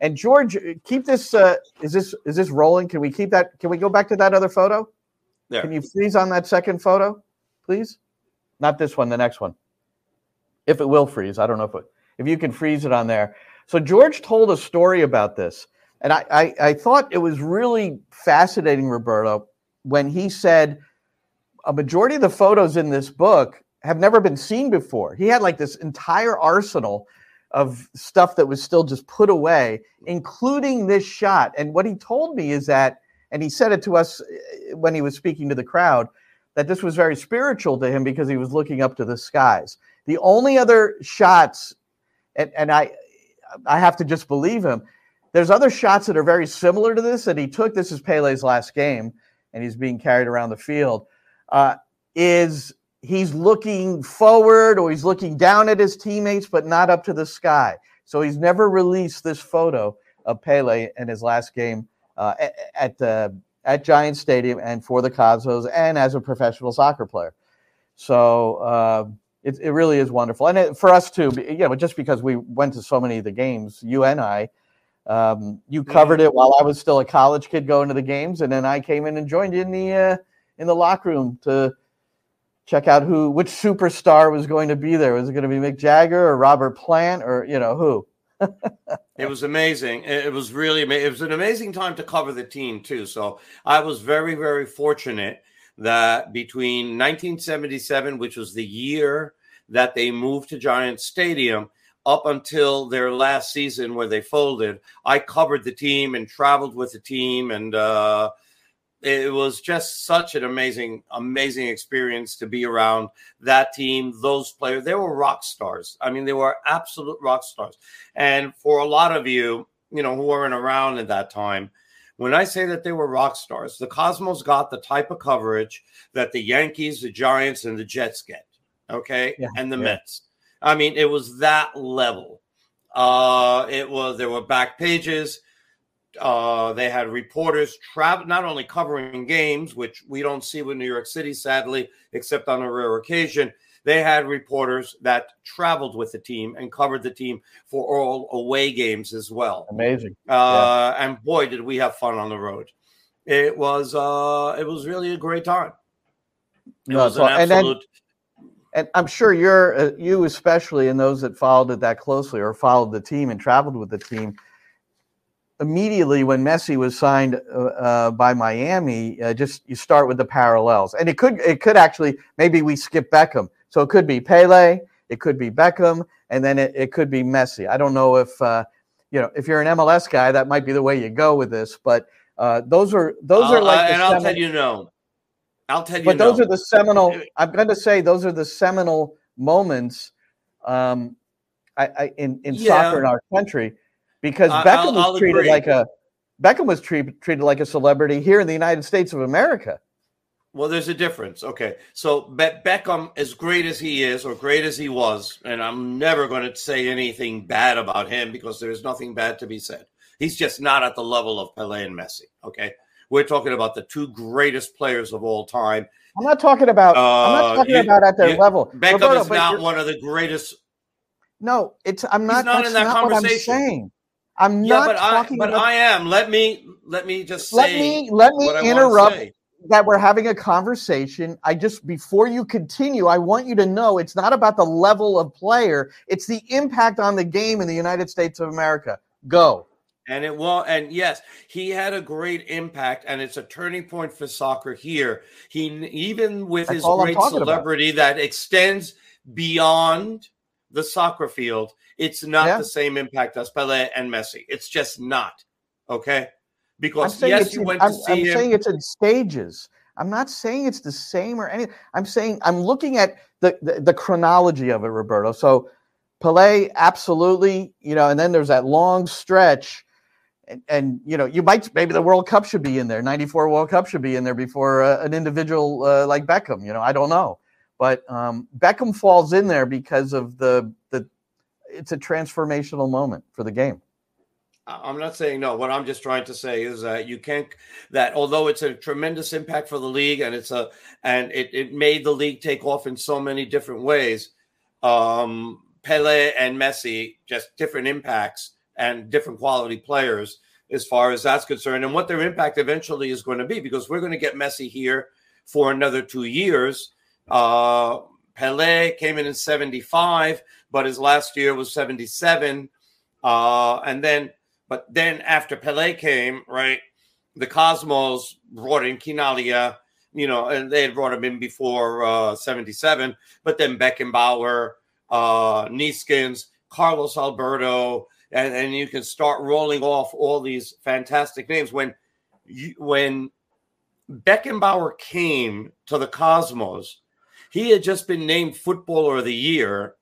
And George, keep this. Uh, is this is this rolling? Can we keep that? Can we go back to that other photo? There. Can you freeze on that second photo, please? Not this one, the next one. If it will freeze, I don't know if it, if you can freeze it on there. So George told a story about this, and I, I, I thought it was really fascinating, Roberto, when he said a majority of the photos in this book have never been seen before. He had like this entire arsenal of stuff that was still just put away, including this shot. And what he told me is that, and he said it to us eh, when he was speaking to the crowd, that this was very spiritual to him because he was looking up to the skies. The only other shots, and, and I, I have to just believe him. There's other shots that are very similar to this that he took. This is Pele's last game, and he's being carried around the field. Uh, is he's looking forward or he's looking down at his teammates, but not up to the sky. So he's never released this photo of Pele in his last game uh, at uh, at Giant Stadium and for the Cosmos and as a professional soccer player. So uh, it, it really is wonderful, and it, for us too. You know, just because we went to so many of the games, you and I. Um, you covered it while I was still a college kid going to the games, and then I came in and joined in the uh, in the locker room to check out who which superstar was going to be there. Was it going to be Mick Jagger or Robert Plant or you know who? It was amazing. It was really. It was an amazing time to cover the team too. So I was very, very fortunate that between 1977, which was the year that they moved to Giant Stadium, up until their last season where they folded, I covered the team and traveled with the team, and uh, it was just such an amazing, amazing experience to be around that team, those players. They were rock stars. I mean, they were absolute rock stars. And for a lot of you, you know, who weren't around at that time, when I say that they were rock stars, the Cosmos got the type of coverage that the Yankees, the Giants, and the Jets get. Okay. Yeah, and the yeah. Mets. I mean, it was that level. Uh, it was, there were back pages. Uh, they had reporters travel, not only covering games, which we don't see with New York City, sadly, except on a rare occasion. They had reporters that traveled with the team and covered the team for all away games as well. Amazing. Uh, And boy, did we have fun on the road! It was uh, it was really a great time. It No, was an and then- absolute. And I'm sure you're uh, you especially and those that followed it that closely or followed the team and traveled with the team. Immediately when Messi was signed uh, uh, by Miami, uh, just you start with the parallels, and it could it could actually maybe we skip Beckham, so it could be Pele, it could be Beckham, and then it, it could be Messi. I don't know if uh, you know if you're an MLS guy, that might be the way you go with this, but uh, those are those are I'll- like I- the and I'll tell you no. I'll tell you but those no. are the seminal. I'm going to say those are the seminal moments, um, I, I in in Yeah. soccer in our country, because Beckham I'll- was I'll treated agree. like a Beckham was treated treated like a celebrity here in the United States of America. Well, there's a difference. Okay. So Be- Beckham, as great as he is, or great as he was, and I'm never going to say anything bad about him because there's nothing bad to be said. He's just not at the level of Pele and Messi. Okay. We're talking about the two greatest players of all time. I'm not talking about. Uh, I'm not talking you, about at their you, level. Beckham Roberto, is not one of the greatest. No, it's. I'm not. He's not in that conversation. What I'm saying. I'm yeah, not but talking. I, but about, I am. Let me. Let me just let me. Let me interrupt that we're having a conversation. I just before you continue, I want you to know it's not about the level of player, it's the impact on the game in the United States of America. Go. And it will, and yes, he had a great impact, and it's a turning point for soccer here. He even with That's his great celebrity about. that extends beyond the soccer field, it's not yeah. the same impact as Pele and Messi. It's just not. Okay. Because yes, you went to I'm, see I'm him. saying it's in stages. I'm not saying it's the same or anything. I'm saying I'm looking at the, the, the chronology of it, Roberto. So Pele, absolutely, you know, and then there's that long stretch. And, and, you know, you might maybe the World Cup should be in there. '94 World Cup should be in there before uh, an individual uh, like Beckham. You know, I don't know, but um, Beckham falls in there because of the. It's a transformational moment for the game. I'm not saying no. What I'm just trying to say is that you can't that although it's a tremendous impact for the league and it's a and it, it made the league take off in so many different ways. Um, Pele and Messi just different impacts and different quality players as far as that's concerned, and what their impact eventually is going to be because we're going to get Messi here for another two years. Uh, Pele came in in 75, but his last year was 77. Uh, and then but then after Pele came, right, the Cosmos brought in Chinaglia, you know, and they had brought him in before uh, 77. But then Beckenbauer, uh, Neeskens, Carlos Alberto, and, and you can start rolling off all these fantastic names. When you, when Beckenbauer came to the Cosmos, he had just been named Footballer of the Year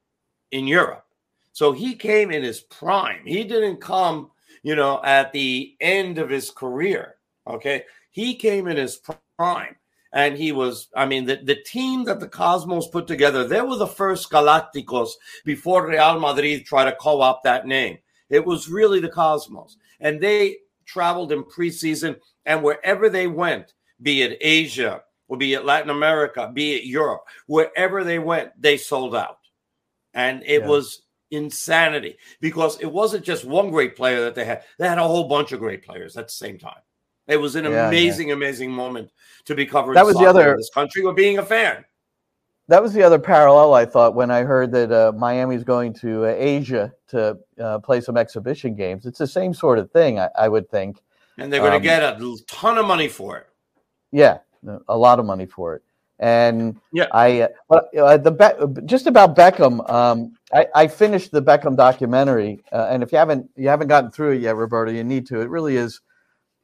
in Europe. So he came in his prime. He didn't come you know, at the end of his career. Okay. He came in his prime and he was, I mean, the, the team that the Cosmos put together, they were the first Galacticos before Real Madrid tried to co opt that name. It was really the Cosmos. And they traveled in preseason and wherever they went, be it Asia, or be it Latin America, be it Europe, wherever they went, they sold out. And it yeah. was insanity because it wasn't just one great player that they had. They had a whole bunch of great players at the same time. It was an yeah, amazing, yeah. amazing moment to be covering. That was the other this country or being a fan. That was the other parallel I thought when I heard that uh, Miami's going to uh, Asia to uh, play some exhibition games. It's the same sort of thing, I, I would think. And they're going to um, get a ton of money for it. Yeah, a lot of money for it. And yeah, I uh, the Be- just about Beckham. Um, I, I, finished the Beckham documentary, uh, and if you haven't you haven't gotten through it yet, Roberto, you need to. It really is.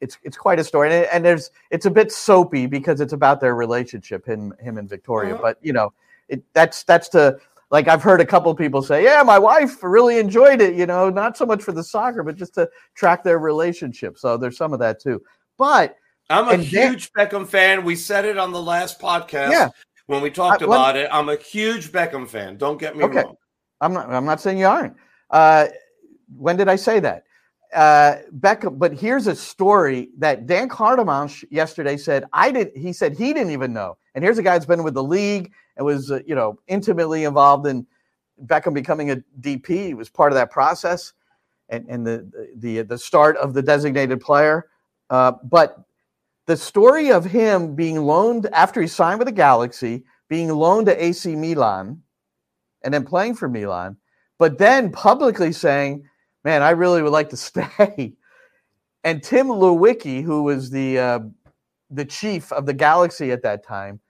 It's it's quite a story, and, and there's it's a bit soapy because it's about their relationship, him him and Victoria. Uh-huh. But you know, it that's that's to like I've heard a couple people say, yeah, my wife really enjoyed it. You know, not so much for the soccer, but just to track their relationship. So there's some of that too. But I'm a and huge then, Beckham fan. We said it on the last podcast yeah. when we talked I, about it. I'm a huge Beckham fan. Don't get me okay. wrong. I'm not. I'm not saying you aren't. Uh, when did I say that? Uh, Beckham. But here's a story that Dan Hardiman yesterday said I did. He said he didn't even know. And here's a guy that's been with the league and was uh, you know intimately involved in Beckham becoming a DP. He was part of that process and and the the the start of the designated player. Uh, but the story of him being loaned after he signed with the Galaxy, being loaned to AC Milan, and then playing for Milan, but then publicly saying, "Man, I really would like to stay." And Tim Leiweke, who was the uh, the chief of the Galaxy at that time,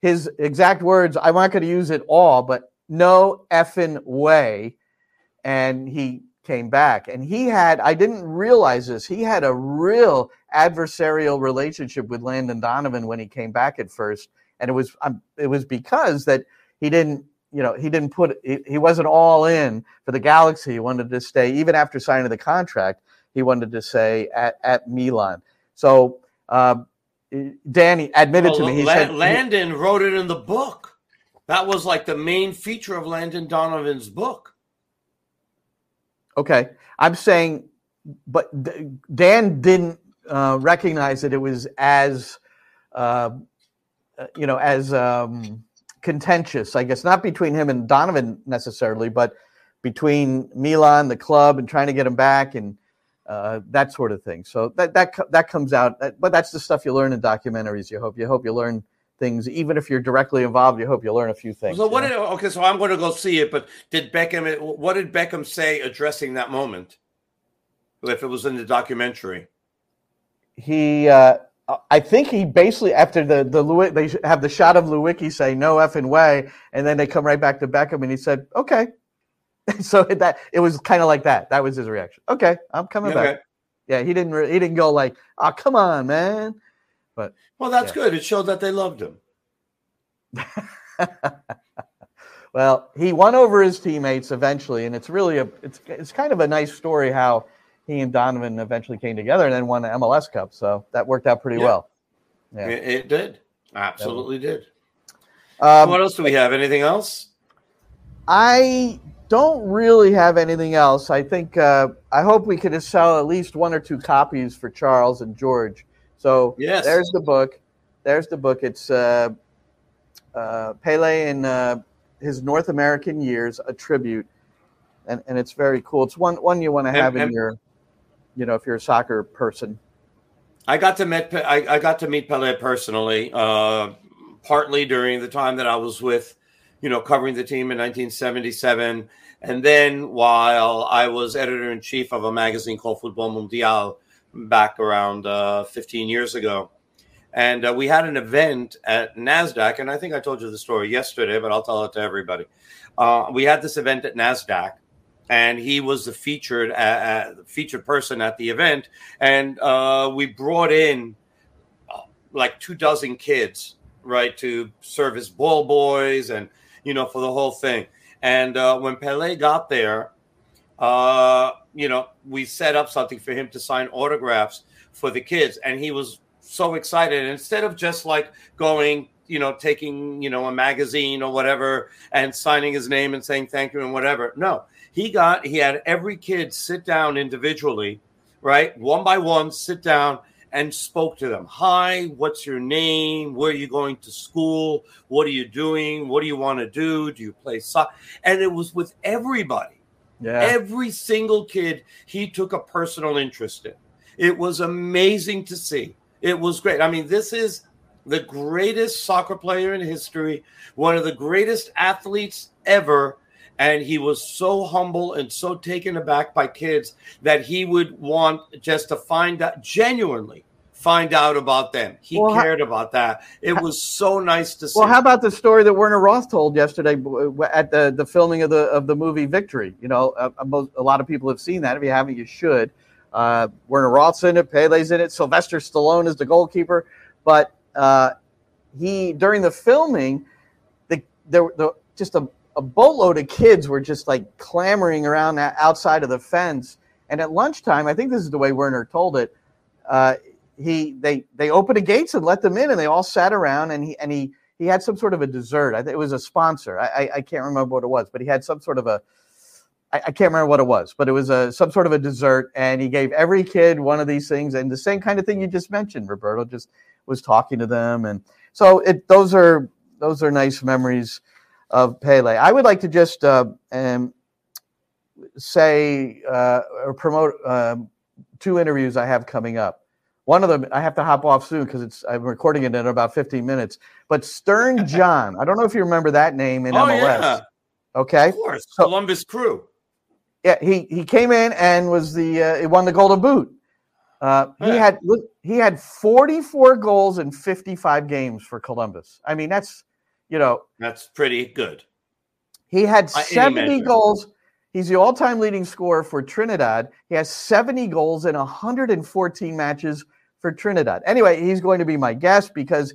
his exact words, I'm not going to use it all, but no effing way. And he came back. And he had, I didn't realize this, he had a real adversarial relationship with Landon Donovan when he came back at first. And it was, um, it was because that he didn't, you know, he didn't put, he, he wasn't all in for the Galaxy. He wanted to stay, even after signing the contract, he wanted to stay at, at Milan. So, uh, Danny admitted to me. He La- said Landon wrote it in the book. That was like the main feature of Landon Donovan's book. Okay, I'm saying, but Dan didn't uh, recognize that it was as, uh, uh, you know, as um, contentious. I guess not between him and Donovan necessarily, but between Milan, the club, and trying to get him back and uh, that sort of thing. So that that that comes out. But that's the stuff you learn in documentaries. You hope you hope you learn things, even if you're directly involved. You hope you learn a few things. So what? Did, okay, so I'm going to go see it. But did Beckham? What did Beckham say addressing that moment? If it was in the documentary, he uh, I think he basically after the the Lewi- they have the shot of Leiweke say no effing way, and then they come right back to Beckham and he said okay. so that it was kind of like that. That was his reaction. Okay, I'm coming Okay. back. Yeah, he didn't re- he didn't go like oh come on man, but well, that's Yeah. good. It showed that they loved him. well he won over his teammates eventually, and it's really a it's it's kind of a nice story how he and Donovan eventually came together and then won the MLS Cup. So that worked out pretty Yeah. well. Yeah. It, it did. Absolutely did. Um, what else do we have? Anything else? I don't really have anything else. I think uh, I hope we could sell at least one or two copies for Charles and George. So Yes. there's the book. There's the book. It's uh, uh, Pele in uh, his North American years, a tribute, and and it's very cool. It's one one you want to And- have in and- your, you know, if you're a soccer person. I got to meet I, I got to meet Pele personally, uh, partly during the time that I was with, you know, covering the team in 1977, and then while I was editor in chief of a magazine called Football Mundial back around uh, 15 years ago, and uh, we had an event at Nasdaq, and I think I told you the story yesterday, but I'll tell it to everybody. Uh, we had this event at Nasdaq, and he was the featured uh, uh, featured person at the event, and uh, we brought in uh, like two dozen kids, right, to serve as ball boys and you know for the whole thing. And when Pele got there, uh, you know, we set up something for him to sign autographs for the kids, and he was so excited. And instead of just like going, you know, taking you know a magazine or whatever and signing his name and saying thank you and whatever, no, he got he had every kid sit down individually, right, one by one, sit down and spoke to them. Hi, what's your name? Where are you going to school? What are you doing? What do you want to do? Do you play soccer? And it was with everybody. Yeah. Every single kid he took a personal interest in. It was amazing to see. It was great. I mean, this is the greatest soccer player in history, one of the greatest athletes ever. And he was so humble and so taken aback by kids that he would want just to find out genuinely find out about them. He Well, cared about that. It was so nice to see. Well, how about the story that Werner Roth told yesterday at the, the filming of the of the movie Victory? You know, uh, uh, a lot of people have seen that. If you haven't, you should. Uh, Werner Roth's in it, Pele's in it, Sylvester Stallone is the goalkeeper. But uh, he during the filming, the there the just a, a boatload of kids were just like clamoring around outside of the fence. And at lunchtime, I think this is the way Werner told it. Uh, he they they opened the gates and let them in, and they all sat around, and he and he he had some sort of a dessert. I think it was a sponsor. I, I I can't remember what it was, but he had some sort of a I, I can't remember what it was, but it was a some sort of a dessert, and he gave every kid one of these things, and the same kind of thing you just mentioned. Roberto just was talking to them, and so it those are those are nice memories of Pele. I would like to just uh, um, say uh, or promote um, two interviews I have coming up. One of them I have to hop off soon because it's I'm recording it in about 15 minutes. But Stern John, I don't know if you remember that name in Oh, MLS. yeah. Okay, Of course, Columbus Crew. yeah, he he came in and was the uh, he won the Golden Boot. Uh, he Yeah. had look, he had 44 goals in 55 games for Columbus. I mean, that's you know That's pretty good. he had 70 measure. goals. He's the all-time leading scorer for Trinidad. He has 70 goals in 114 matches for Trinidad. Anyway, he's going to be my guest because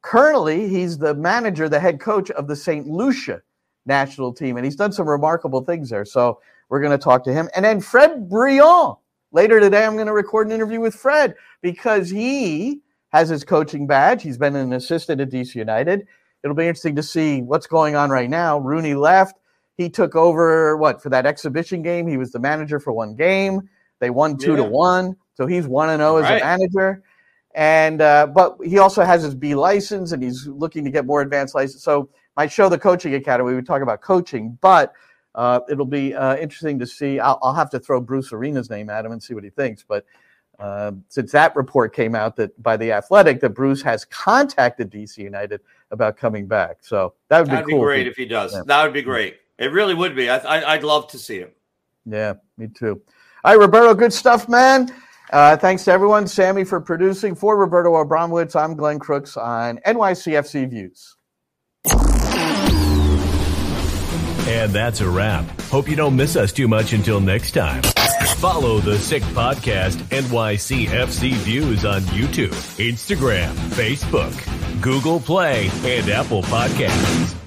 currently he's the manager, the head coach of the St. Lucia national team, and he's done some remarkable things there. So we're going to talk to him. And then Fred Brillant. Later today, I'm going to record an interview with Fred because he has his coaching badge. He's been an assistant at DC United. It'll be interesting to see what's going on right now. Rooney left. He took over what for that exhibition game. He was the manager for one game. They won two yeah. to one, so he's one and zero oh as right. a manager. And uh, but he also has his B license, and he's looking to get more advanced license. So might show the coaching academy. We talk about coaching, but uh, it'll be uh, interesting to see. I'll, I'll, have to throw Bruce Arena's name at him and see what he thinks. But uh, since that report came out that by the Athletic that Bruce has contacted DC United about coming back, so that would be That'd cool be great if he, if he does. Yeah. That would be great. It really would be. I, would love to see him. Yeah, me too. All right, Roberto, good stuff, man. Uh, thanks to everyone. Sammy for producing. For Roberto Abramowitz, I'm Glenn Crooks on NYCFC Views. And that's a wrap. Hope you don't miss us too much until next time. Follow the Sick Podcast NYCFC Views on YouTube, Instagram, Facebook, Google Play, and Apple Podcasts.